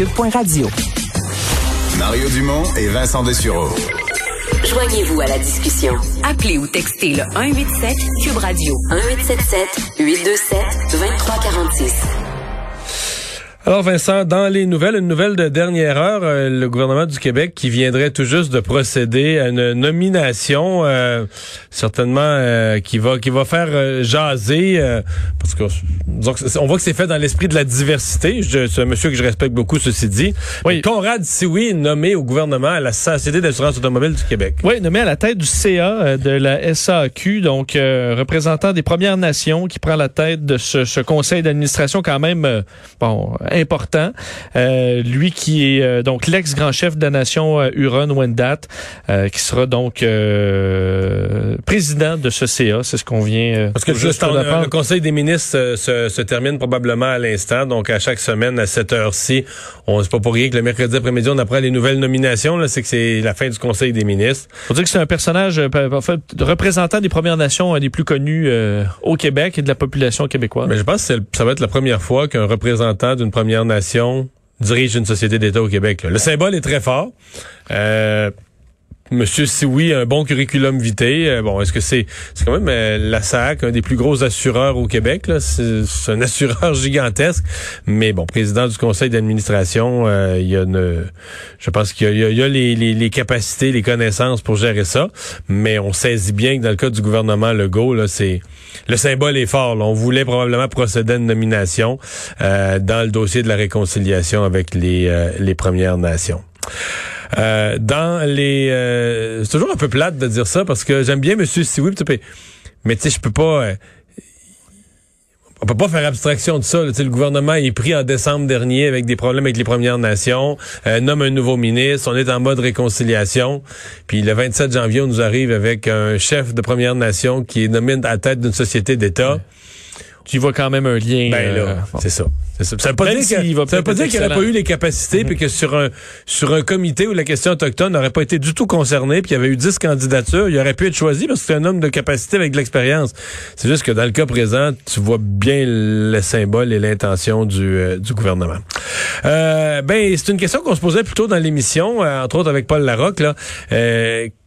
Radio. Mario Dumont et Vincent Dessureau. Joignez-vous à la discussion. Appelez ou textez le 187 Cube Radio 1877 827 2346. Alors Vincent, dans les nouvelles, une nouvelle de dernière heure, euh, le gouvernement du Québec qui viendrait tout juste de procéder à une nomination, euh, certainement euh, qui va qui va faire jaser, parce que on voit que c'est fait dans l'esprit de la diversité. C'est un monsieur que je respecte beaucoup, ceci dit. Oui. Conrad Sioui, nommé au gouvernement à la Société d'assurance automobile du Québec. Oui, nommé à la tête du CA de la SAQ, donc représentant des Premières Nations, qui prend la tête de ce, ce conseil d'administration quand même, bon important. Euh, lui qui est euh, donc l'ex-grand chef de la nation euh, Huron-Wendat, euh, qui sera donc président de ce CA. C'est ce qu'on vient. Parce que juste le, le Conseil des ministres se, se, termine probablement à l'instant. Donc à chaque semaine à cette heure-ci, on c'est pas pour rien que le mercredi après-midi on apprend les nouvelles nominations. C'est que c'est la fin du Conseil des ministres. Faut dire que c'est un personnage, en fait, représentant des Premières Nations, des plus connus au Québec et de la population québécoise. Mais je pense que ça va être la première fois qu'un représentant d'une Première Nation dirige une société d'État au Québec. Le symbole est très fort. Euh, Monsieur Sioui a un bon curriculum vitae. Euh, bon, est-ce que c'est c'est quand même euh, la SAC, un des plus gros assureurs au Québec C'est un assureur gigantesque, mais bon, président du conseil d'administration, il y a une, je pense qu'il y a, a les, capacités, les connaissances pour gérer ça, mais on saisit bien que dans le cas du gouvernement Legault, là, c'est le symbole est fort. On voulait probablement procéder à une nomination euh, dans le dossier de la réconciliation avec les, euh, les Premières Nations. Euh, dans les... c'est toujours un peu plate de dire ça parce que j'aime bien M. Siwi, mais tu sais, je peux pas on peut pas faire abstraction de ça. Le gouvernement est pris en décembre dernier avec des problèmes avec les Premières Nations, euh, nomme un nouveau ministre, on est en mode réconciliation. Puis le 27 janvier, on nous arrive avec un chef de Première Nation qui est nommé à la tête d'une société d'État. Tu vois quand même un lien. Ben là, euh, c'est ça. Ça veut pas dire qu'il veut pas dire qu'il n'aurait pas eu les capacités, puis que sur un sur un comité où la question autochtone n'aurait pas été du tout concernée, puis il y avait eu 10 candidatures, il aurait pu être choisi parce que c'est un homme de capacité avec de l'expérience. C'est juste que dans le cas présent, tu vois bien le symbole et l'intention du, euh, du gouvernement. Euh, ben, c'est une question qu'on se posait plutôt dans l'émission, euh, entre autres avec Paul Larocque. Là.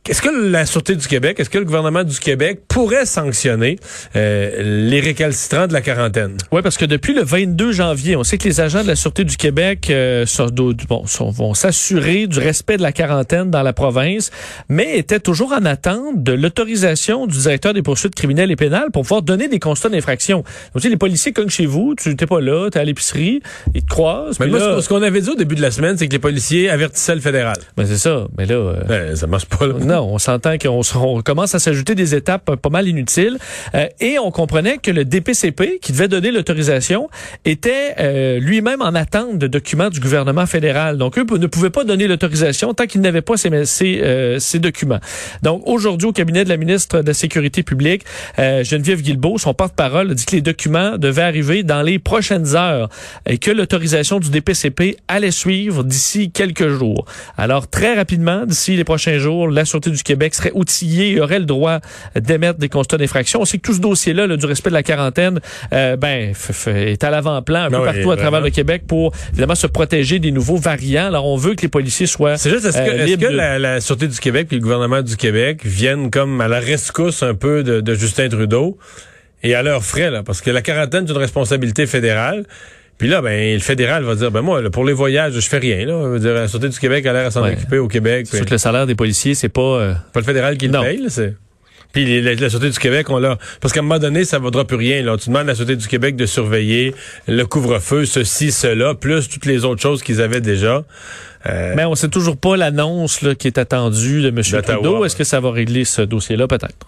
Est-ce que la Sûreté du Québec, est-ce que le gouvernement du Québec pourrait sanctionner euh, les récalcitrants de la quarantaine? Oui, parce que depuis le 22 janvier, on sait que les agents de la Sûreté du Québec euh, bon, vont s'assurer du respect de la quarantaine dans la province, mais étaient toujours en attente de l'autorisation du directeur des poursuites criminelles et pénales pour pouvoir donner des constats d'infraction. Donc, les policiers cognent chez vous, tu n'étais pas là, tu es à l'épicerie, ils te croisent. Mais ce qu'on avait dit au début de la semaine, c'est que les policiers avertissaient le fédéral. Ben c'est ça, mais là... Euh, ben, ça marche pas, là on s'entend qu'on commence à s'ajouter des étapes pas mal inutiles. Euh, et on comprenait que le DPCP, qui devait donner l'autorisation, était euh, lui-même en attente de documents du gouvernement fédéral. Donc, eux ne pouvaient pas donner l'autorisation tant qu'ils n'avaient pas ces, euh, ces, documents. Donc, aujourd'hui, au cabinet de la ministre de la Sécurité publique, Geneviève Guilbeault, son porte-parole, a dit que les documents devaient arriver dans les prochaines heures et que l'autorisation du DPCP allait suivre d'ici quelques jours. Alors, très rapidement, d'ici les prochains jours, la Sûreté du Québec serait outillé aurait le droit d'émettre des constats d'infraction. On sait que tout ce dossier-là du respect de la quarantaine euh, ben, est à l'avant-plan un peu partout à travers le Québec pour évidemment se protéger des nouveaux variants. Alors on veut que les policiers soient C'est juste, est-ce que, euh, que la, la, Sûreté du Québec et le gouvernement du Québec viennent comme à la rescousse un peu de, de Justin Trudeau et à leurs frais, là, parce que la quarantaine est une responsabilité fédérale. Puis là, ben, le fédéral va dire, ben moi, pour les voyages, je fais rien. Là. dire, la Sûreté du Québec a l'air à s'en occuper au Québec. C'est que le salaire des policiers, c'est pas... Euh, pas le fédéral qui le paye, c'est... Puis la, Sûreté du Québec, on l'a... Parce qu'à un moment donné, ça ne vaudra plus rien. Là. Tu demandes à la Sûreté du Québec de surveiller le couvre-feu, ceci, cela, plus toutes les autres choses qu'ils avaient déjà. Euh, Mais on sait toujours pas l'annonce qui est attendue de M. Trudeau. Est-ce que ça va régler ce dossier-là, peut-être?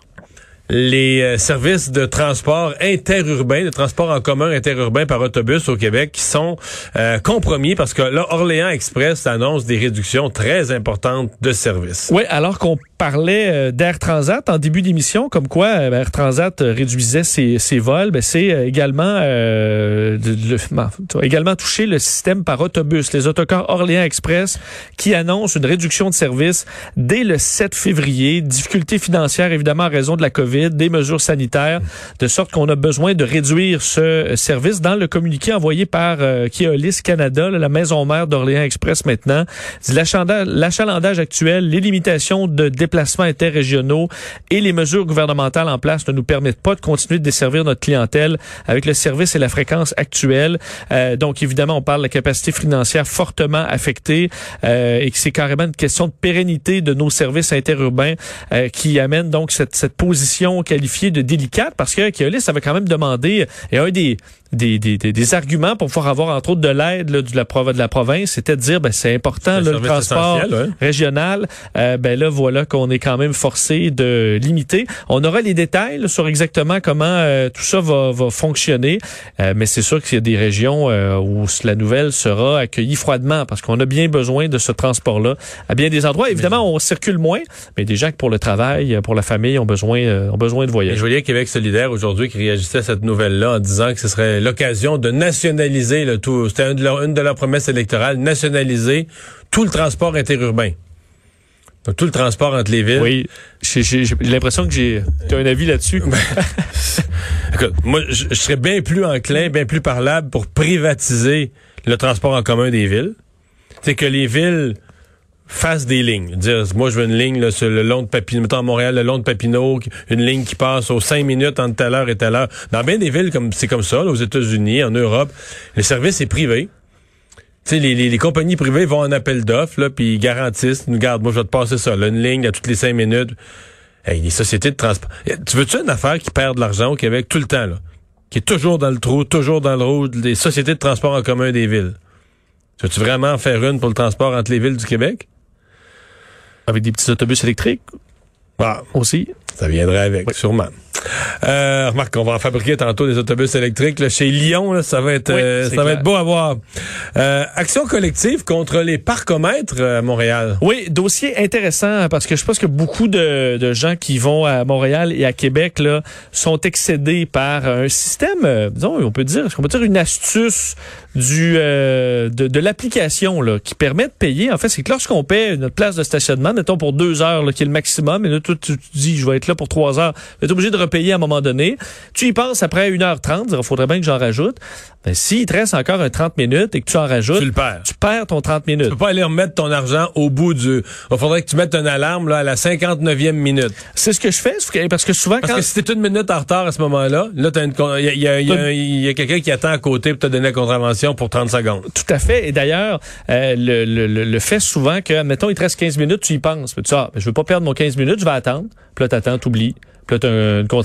Les euh, services de transport interurbain, de transport en commun interurbain par autobus au Québec qui sont euh, compromis parce que là, Orléans Express annonce des réductions très importantes de services. Oui, alors qu'on parlait euh, d'Air Transat en début d'émission, comme quoi euh, Air Transat euh, réduisait ses, ses vols. Ben, c'est également euh, de- également touché le système par autobus. Les autocars Orléans Express qui annoncent une réduction de service dès le 7 février. Difficultés financières, évidemment, en raison de la COVID, des mesures sanitaires, de sorte qu'on a besoin de réduire ce service. Dans le communiqué envoyé par euh, Keolis Canada, la maison mère d'Orléans Express maintenant, l'achalandage actuel, les limitations de déplacements interrégionaux et les mesures gouvernementales en place ne nous permettent pas de continuer de desservir notre clientèle avec le service et la fréquence actuelle. Euh, donc, évidemment, on parle de la capacité financière fortement affectée euh, et que c'est carrément une question de pérennité de nos services interurbains euh, qui amène donc cette, cette position qualifiée de délicate parce que Keolis avait quand même demandé, et un des des, des, des, des arguments pour pouvoir avoir entre autres de l'aide là, de, la, de la province, c'était de dire ben c'est important Le là, le transport régional. Euh, ben là voilà qu'on est quand même forcé de limiter. On aura les détails là, sur exactement comment euh, tout ça va, va fonctionner, Euh, mais c'est sûr qu'il y a des régions euh, où la nouvelle sera accueillie froidement parce qu'on a bien besoin de ce transport-là à bien des endroits. Évidemment, on circule moins, mais des gens qui pour le travail, pour la famille, ont besoin euh, ont besoin de Et voyager. je voyais Québec solidaire aujourd'hui qui réagissait à cette nouvelle-là en disant que ce serait l'occasion de nationaliser le tout. C'était une de, leurs- une de leurs promesses électorales, nationaliser tout le transport interurbain. Donc, tout le transport entre les villes. Oui, j'ai l'impression que j'ai as un avis là-dessus? Écoute, moi, je, je serais bien plus enclin, bien plus parlable pour privatiser le transport en commun des villes. C'est que les villes fassent des lignes. Dire, moi, je veux une ligne là, sur le long de Papineau, mettons à Montréal, le long de Papineau, une ligne qui passe aux cinq minutes entre telle heure et telle heure. Dans bien des villes, comme c'est comme ça, là, aux États-Unis, en Europe, le service est privé. Tu sais, les, les, les compagnies privées vont en appel d'offres, puis ils garantissent, nous garde, moi, je vais te passer ça, là, une ligne à toutes les cinq minutes. Hey, les sociétés de transport. Eh, Tu veux-tu une affaire qui perd de l'argent au Québec tout le temps, là? Qui est toujours dans le trou, toujours dans le rouge, des sociétés de transport en commun des villes. Tu veux-tu vraiment en faire une pour le transport entre les villes du Québec? Avec des petits autobus électriques? Ah, aussi? ça viendrait avec, sûrement. Euh, remarque, on va en fabriquer tantôt des autobus électriques. Là, chez Lyon, là, ça va être, Oui, euh, ça va être beau à voir. Euh, action collective contre les parcomètres euh, à Montréal. Oui, dossier intéressant parce que je pense que beaucoup de, de gens qui vont à Montréal et à Québec là sont excédés par un système, euh, disons, on peut dire, on peut dire une astuce du euh, de, de l'application là qui permet de payer. En fait, c'est que lorsqu'on paie notre place de stationnement, mettons pour deux heures là, qui est le maximum, et là toi, tu, tu dis je vais être là pour trois heures, tu es obligé de à un moment donné. Tu y penses après 1h30, il faudrait bien que j'en rajoute. Ben, s'il te reste encore un 30 minutes et que tu en rajoutes, Tu le perds. tu perds ton 30 minutes. Tu peux pas aller remettre ton argent au bout du... Il faudrait que tu mettes une alarme là, à la 59e minute. C'est ce que je fais, parce que souvent Parce quand que si t'es une minute en retard à ce moment-là, là, t'as une il y a, il y a- il y a- il y a quelqu'un qui attend à côté pour te donner la contravention pour 30 secondes. Tout à fait. Et d'ailleurs, euh, le, le, le, le fait souvent que, admettons, il te reste 15 minutes, tu y penses. Tu dis, ah, ben, je veux pas perdre mon 15 minutes, je vais attendre. Puis là, t'attends, t'oublies. Puis là, t'as une contravention.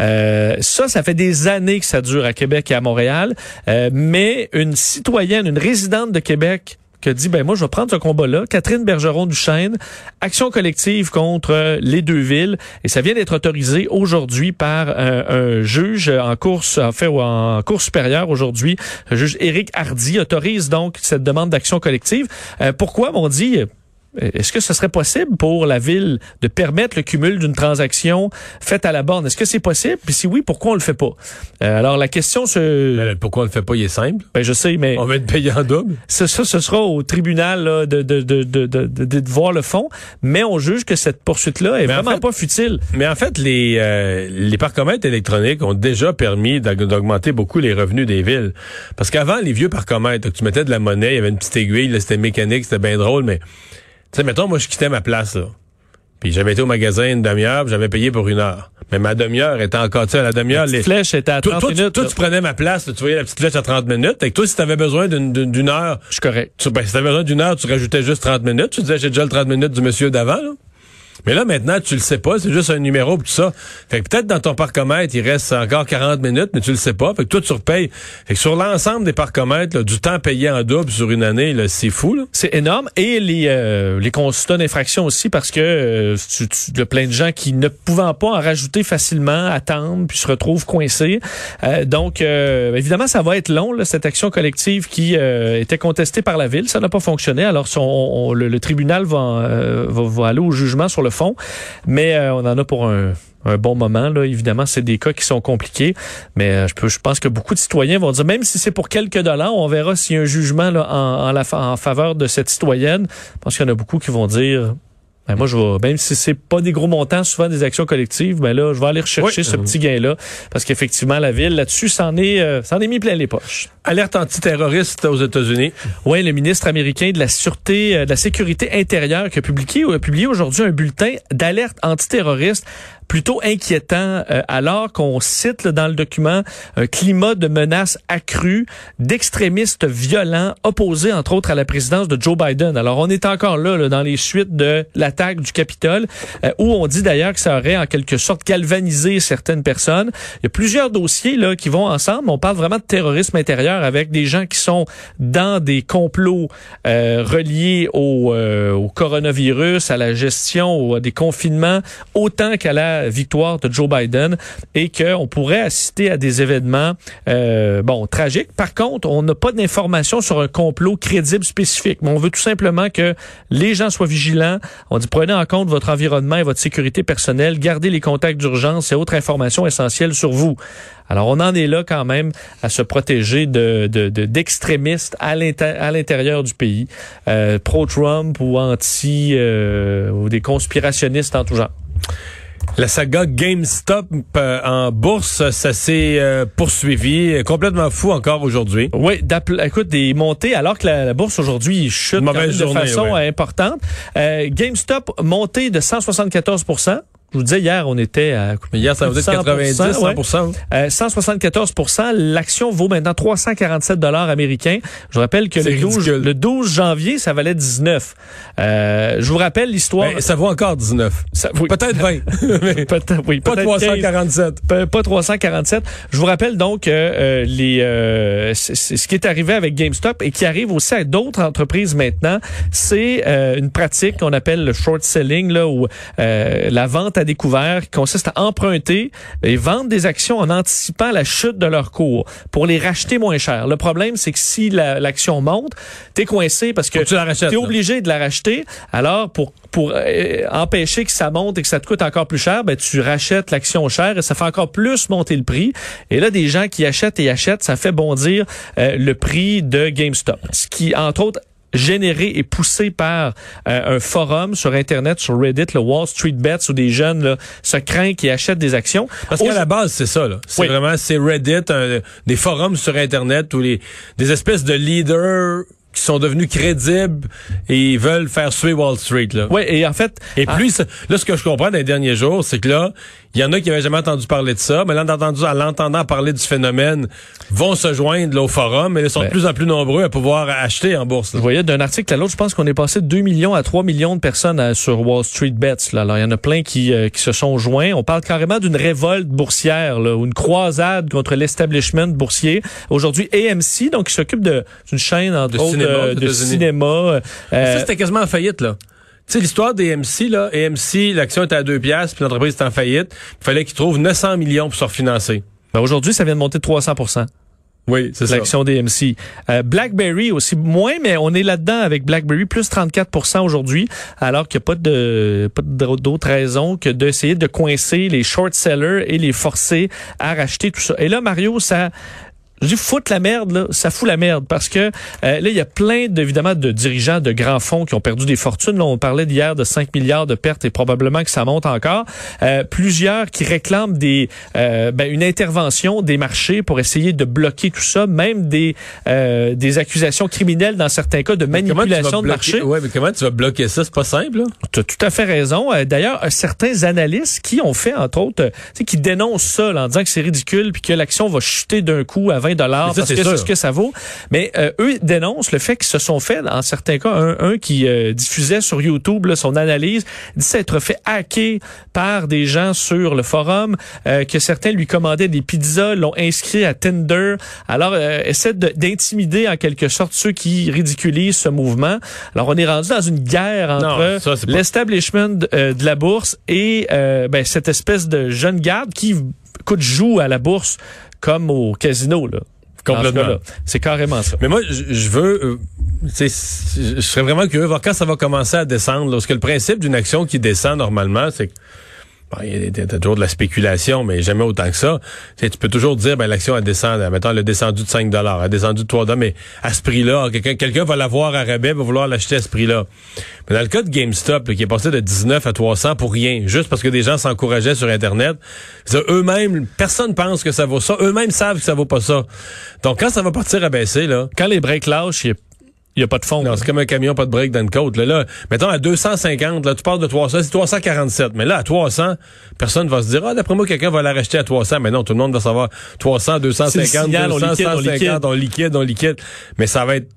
Euh, ça, ça fait des années que ça dure à Québec et à Montréal. Euh, mais une citoyenne, une résidente de Québec qui dit, ben moi, je vais prendre ce combat-là. Catherine Bergeron-Duchesne, action collective contre les deux villes. Et ça vient d'être autorisé aujourd'hui par un, juge en course, en fait, supérieure aujourd'hui. Le juge Éric Hardy autorise donc cette demande d'action collective. Euh, pourquoi, on dit... euh, Est-ce que ce serait possible pour la ville de permettre le cumul d'une transaction faite à la borne? Est-ce que c'est possible? Puis si oui, pourquoi on le fait pas? Euh, alors la question se... Mais là, pourquoi on le fait pas? Il est simple. Ben, je sais, mais On va être payé en double. ça, ça, ce sera au tribunal là, de, de, de, de, de, de- de voir le fond, mais on juge que cette poursuite-là est Mais en vraiment fait- pas futile. Mais en fait, les, euh, les parcomètres électroniques ont déjà permis d'aug- d'augmenter beaucoup les revenus des villes. Parce qu'avant, les vieux parcomètres, tu mettais de la monnaie, il y avait une petite aiguille, c'était mécanique, c'était bien drôle, mais tu sais, mettons, moi, je quittais ma place, là. Puis j'avais été au magasin une demi-heure, j'avais payé pour une heure. Mais ma demi-heure était encore, tu sais, à la demi-heure, La les... petite flèche était à 30 Toi, minutes. toi, tu prenais ma place, là, tu voyais la petite flèche à 30 minutes. Et que toi, si t'avais besoin d'une heure, Je suis correct. tu, ben, si t'avais besoin d'une heure, tu rajoutais juste 30 minutes. Tu disais, j'ai déjà le 30 minutes du monsieur d'avant, là. Mais là, maintenant, tu le sais pas, c'est juste un numéro tout ça. Fait que peut-être dans ton parcomètre, il reste encore 40 minutes, mais tu le sais pas. Fait que toi, tu repayes. Fait que sur l'ensemble des parcomètres, là, du temps payé en double sur une année, c'est fou. C'est énorme. Et les, euh, les constats d'infraction aussi, parce que euh, tu, tu, y a plein de gens qui ne pouvant pas en rajouter facilement, attendent, puis se retrouvent coincés. Euh, donc, euh, évidemment, ça va être long, là, cette action collective qui euh, était contestée par la Ville. Ça n'a pas fonctionné. Alors, si on- le, le tribunal va, va, va aller au jugement sur le font. Mais euh, on en a pour un, un bon moment. Là. Évidemment, c'est des cas qui sont compliqués, mais euh, je, peux, je pense que beaucoup de citoyens vont dire, même si c'est pour quelques dollars, on verra s'il y a un jugement là, en, en, la, en faveur de cette citoyenne. Je pense qu'il y en a beaucoup qui vont dire, ben moi, je vais, même si c'est pas des gros montants, souvent des actions collectives, ben là, je vais aller rechercher Oui. ce petit gain-là, parce qu'effectivement, la ville, là-dessus, s'en est, euh, s'en est mis plein les poches. Alerte antiterroriste aux États-Unis. Oui, le ministre américain de la Sûreté, euh, de la Sécurité intérieure qui a publié, a publié aujourd'hui un bulletin d'alerte antiterroriste plutôt inquiétant, euh, alors qu'on cite dans le document un climat de menaces accrues d'extrémistes violents opposés entre autres à la présidence de Joe Biden. Alors on est encore là, là, dans les suites de l'attaque du Capitole, euh, où on dit d'ailleurs que ça aurait en quelque sorte galvanisé certaines personnes. Il y a plusieurs dossiers là qui vont ensemble. On parle vraiment de terrorisme intérieur avec des gens qui sont dans des complots euh, reliés au, euh, au coronavirus, à la gestion, ou à des confinements, autant qu'à la victoire de Joe Biden, et qu'on pourrait assister à des événements euh, bon tragiques. Par contre, on n'a pas d'informations sur un complot crédible spécifique, mais on veut tout simplement que les gens soient vigilants. On dit prenez en compte votre environnement et votre sécurité personnelle, gardez les contacts d'urgence et autres informations essentielles sur vous. Alors, on en est là quand même à se protéger de, de, de- d'extrémistes à, l'intérieur du pays, euh, pro-Trump ou anti euh, ou des conspirationnistes en tout genre. La saga GameStop euh, en bourse, ça s'est euh, poursuivi, complètement fou encore aujourd'hui. Oui, écoute, des montées, alors que la, la bourse aujourd'hui chute Une quand de façon ouais. euh, importante. Euh, GameStop montée de 174 Je vous disais, hier, on était à hier, ça vous être 90, 100 ouais. Euh, 174% L'action vaut maintenant 347 dollars américains. Je vous rappelle que le 12, ridicule. le 12 janvier, ça valait 19. Euh, je vous rappelle l'histoire. Ben, ça vaut encore 19. Ça- oui. Peut-être 20. mais Peut-être, oui, pas peut-être 15. 347. Pas, pas 347. Je vous rappelle donc que euh, les euh, ce qui est arrivé avec GameStop et qui arrive aussi à d'autres entreprises maintenant, c'est euh, une pratique qu'on appelle le short selling là où euh, la vente à découvert qui consiste à emprunter et vendre des actions en anticipant la chute de leur cours pour les racheter moins cher. Le problème c'est que si la- l'action monte, t'es coincé parce que tu la rachètes, t'es là. obligé de la racheter. Alors pour pour euh, empêcher que ça monte et que ça te coûte encore plus cher, ben tu rachètes l'action chère et ça fait encore plus monter le prix. Et là, des gens qui achètent et achètent, ça fait bondir euh, le prix de GameStop. Ce qui, entre autres, généré et poussé par euh, un forum sur Internet, sur Reddit, le Wall Street Bets, où des jeunes là, se craignent qui achètent des actions. Parce qu'à la base, c'est ça. là. C'est Oui. vraiment, c'est Reddit, un- des forums sur Internet où les, des espèces de leaders qui sont devenus crédibles et veulent faire suer Wall Street. Là. Ouais, et en fait, Et ah, ça- là, ce que je comprends dans les derniers jours, c'est que là, il y en a qui avaient jamais entendu parler de ça, mais là, en entendu, en l'entendant parler du phénomène, vont se joindre là, au forum, et ils sont Ben. de plus en plus nombreux à pouvoir acheter en bourse. là. Je voyais d'un article à l'autre, je pense qu'on est passé de 2 millions à 3 millions de personnes à- sur Wall Street Bets. Là. Alors, il y en a plein qui, euh, qui se sont joints. On parle carrément d'une révolte boursière, là, ou une croisade contre l'establishment boursier. Aujourd'hui, AMC, donc, qui s'occupe d'une chaîne, entre De autres, cinéma euh, de cinéma. euh, Ça, c'était quasiment en faillite, là. Tu sais, l'histoire des AMC, là, AMC, l'action était à 2 piastres, puis l'entreprise était en faillite. Il fallait qu'ils trouvent 900 millions pour se refinancer. ben, Aujourd'hui, ça vient de monter de 300% Oui, c'est ça. l'action des MC. Euh, BlackBerry aussi moins, mais on est là-dedans avec BlackBerry plus 34% aujourd'hui, alors qu'il n'y a pas de pas d'autre raison que d'essayer de coincer les short sellers et les forcer à racheter tout ça. Et là, Mario, ça je dis foutre la merde là, ça fout la merde parce que euh, là il y a plein de, évidemment de dirigeants de grands fonds qui ont perdu des fortunes. Là, on parlait d'hier de 5 milliards de pertes et probablement que ça monte encore. Euh, plusieurs qui réclament des euh, ben, une intervention des marchés pour essayer de bloquer tout ça, même des euh, des accusations criminelles dans certains cas de manipulation de marché. Ouais, mais comment tu vas bloquer ça? C'est pas simple. Tu as tout à fait raison. Euh, D'ailleurs, euh, certains analystes qui ont fait, entre autres, qui dénoncent ça là, en disant que c'est ridicule puis que l'action va chuter d'un coup à 20 dollars Mais ça, parce que c'est ce que ça vaut. Mais euh, eux dénoncent le fait qu'ils se sont fait, en certains cas, un, un qui euh, diffusait sur YouTube là, son analyse, dit s'être fait hacker par des gens sur le forum, euh, que certains lui commandaient des pizzas, l'ont inscrit à Tinder. Alors, euh, essaie de- d'intimider en quelque sorte ceux qui ridiculisent ce mouvement. Alors, on est rendu dans une guerre entre l'establishment euh, de la bourse et euh, ben, cette espèce de jeune garde qui écoute, joue à la bourse comme au casino. Là. Complètement. C'est carrément ça. Mais moi, je, veux, euh, je serais vraiment curieux de voir quand ça va commencer à descendre. là. Parce que le principe d'une action qui descend normalement, c'est que il y a toujours de la spéculation, mais jamais autant que ça. Tu tu peux toujours dire, ben l'action a descendu, mettons, elle a descendu de 5 dollars, elle a descendu de 3 dollars, mais à ce prix-là, quelqu'un quelqu'un va l'avoir à rabais, va vouloir l'acheter à ce prix-là. Mais dans le cas de GameStop, qui est passé de 19 à 300 pour rien, juste parce que des gens s'encourageaient sur Internet, eux-mêmes, personne pense que ça vaut ça, eux-mêmes savent que ça vaut pas ça. Donc quand ça va partir à baisser, là, Quand les breaks lâchent, il n'y a, pas de fond. non, c'est comme un camion, pas de break dans une côte. Là, là, mettons à 250, là, tu pars de 300, c'est 347. Mais là, à 300, personne va se dire, ah, d'après moi, quelqu'un va la racheter à 300. Mais non, tout le monde va savoir 300, 250, signal, on 200, liquide, on 150, on liquide, on liquide. Mais ça va être,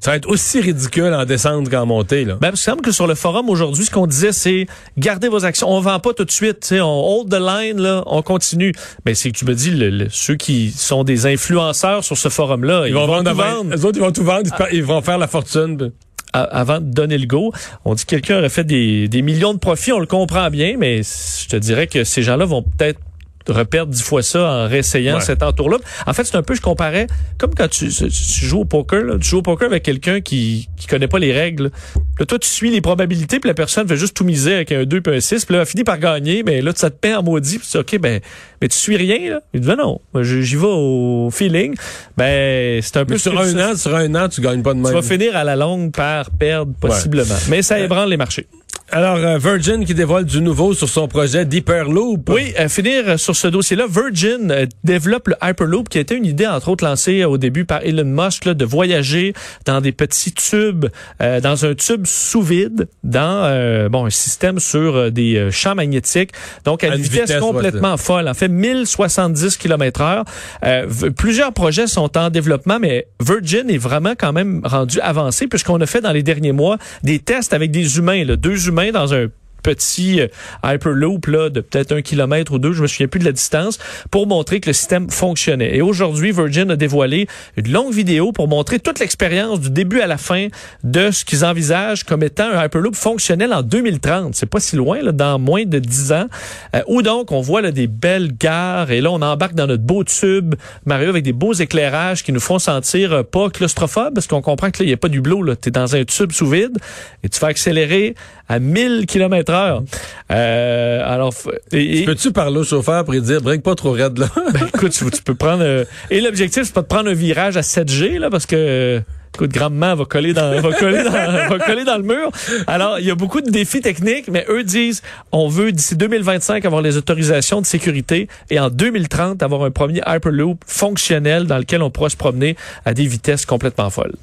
ça va être aussi ridicule en descente qu'en montée, là. Ben, il me semble que sur le forum aujourd'hui, ce qu'on disait, c'est gardez vos actions. On vend pas tout de suite. On hold the line, là, on continue. Mais c'est que tu me dis, le- le- ceux qui sont des influenceurs sur ce forum-là, ils, Ils vont, vendre, tout avant- vendre eux autres, ils vont tout vendre, ils- ils vont faire la fortune. avant de donner le go. On dit que quelqu'un aurait fait des, des millions de profits, on le comprend bien, mais je te dirais que ces gens-là vont peut-être reperdre dix fois ça en réessayant Ouais. cet entour-là. En fait, c'est un peu, je comparais, comme quand tu, tu- tu joues au poker, là, tu joues au poker avec quelqu'un qui qui connaît pas les règles. Là, toi, tu suis les probabilités, puis la personne fait juste tout miser avec un 2 puis un 6, puis là, elle finit par gagner, mais là, ça te paie en maudit, puis tu dis, OK, ben, mais tu suis rien, là? Il dit, ben non, j'y vais au feeling. Ben, c'est un peu Mais sur un tu- an, sur un an, tu gagnes pas de tu même. vas finir à la longue par perdre, possiblement. Mais ça ébranle les marchés. Alors, euh, Virgin qui dévoile du nouveau sur son projet d'Hyperloop. Oui, euh, finir euh, sur ce dossier-là, Virgin euh, développe le Hyperloop, qui été une idée, entre autres, lancée au début par Elon Musk, là, de voyager dans des petits tubes, euh, dans un tube sous vide, dans euh, bon un système sur des champs magnétiques, donc à, une une vitesse, vitesse, complètement folle. En fait, 1070 km heure. Plusieurs projets sont en développement, mais Virgin est vraiment quand même rendu avancé, puisqu'on a fait dans les derniers mois des tests avec des humains, là, deux humains dans un petit euh, Hyperloop là, de peut-être un kilomètre ou deux, je me souviens plus de la distance, pour montrer que le système fonctionnait. Et aujourd'hui, Virgin a dévoilé une longue vidéo pour montrer toute l'expérience du début à la fin de ce qu'ils envisagent comme étant un Hyperloop fonctionnel en 2030. C'est pas si loin, là, dans moins de 10 ans. Euh, où donc, on voit là, des belles gares et là, on embarque dans notre beau tube, Mario, avec des beaux éclairages qui nous font sentir euh, pas claustrophobe, parce qu'on comprend que là, il n'y a pas du bleu. Tu es dans un tube sous vide et tu fais accélérer à 1000 km Euh, alors, f- et- et- Peux-tu parler au chauffeur pour lui dire, break pas trop raide, là? ben, écoute, tu, tu peux prendre. euh, et l'objectif, c'est pas de prendre un virage à 7G, là, parce que. euh, Écoute, grandement va coller dans va coller dans, va coller dans le mur. Alors, il y a beaucoup de défis techniques, mais eux disent on veut d'ici 2025 avoir les autorisations de sécurité et en 2030 avoir un premier Hyperloop fonctionnel dans lequel on pourra se promener à des vitesses complètement folles.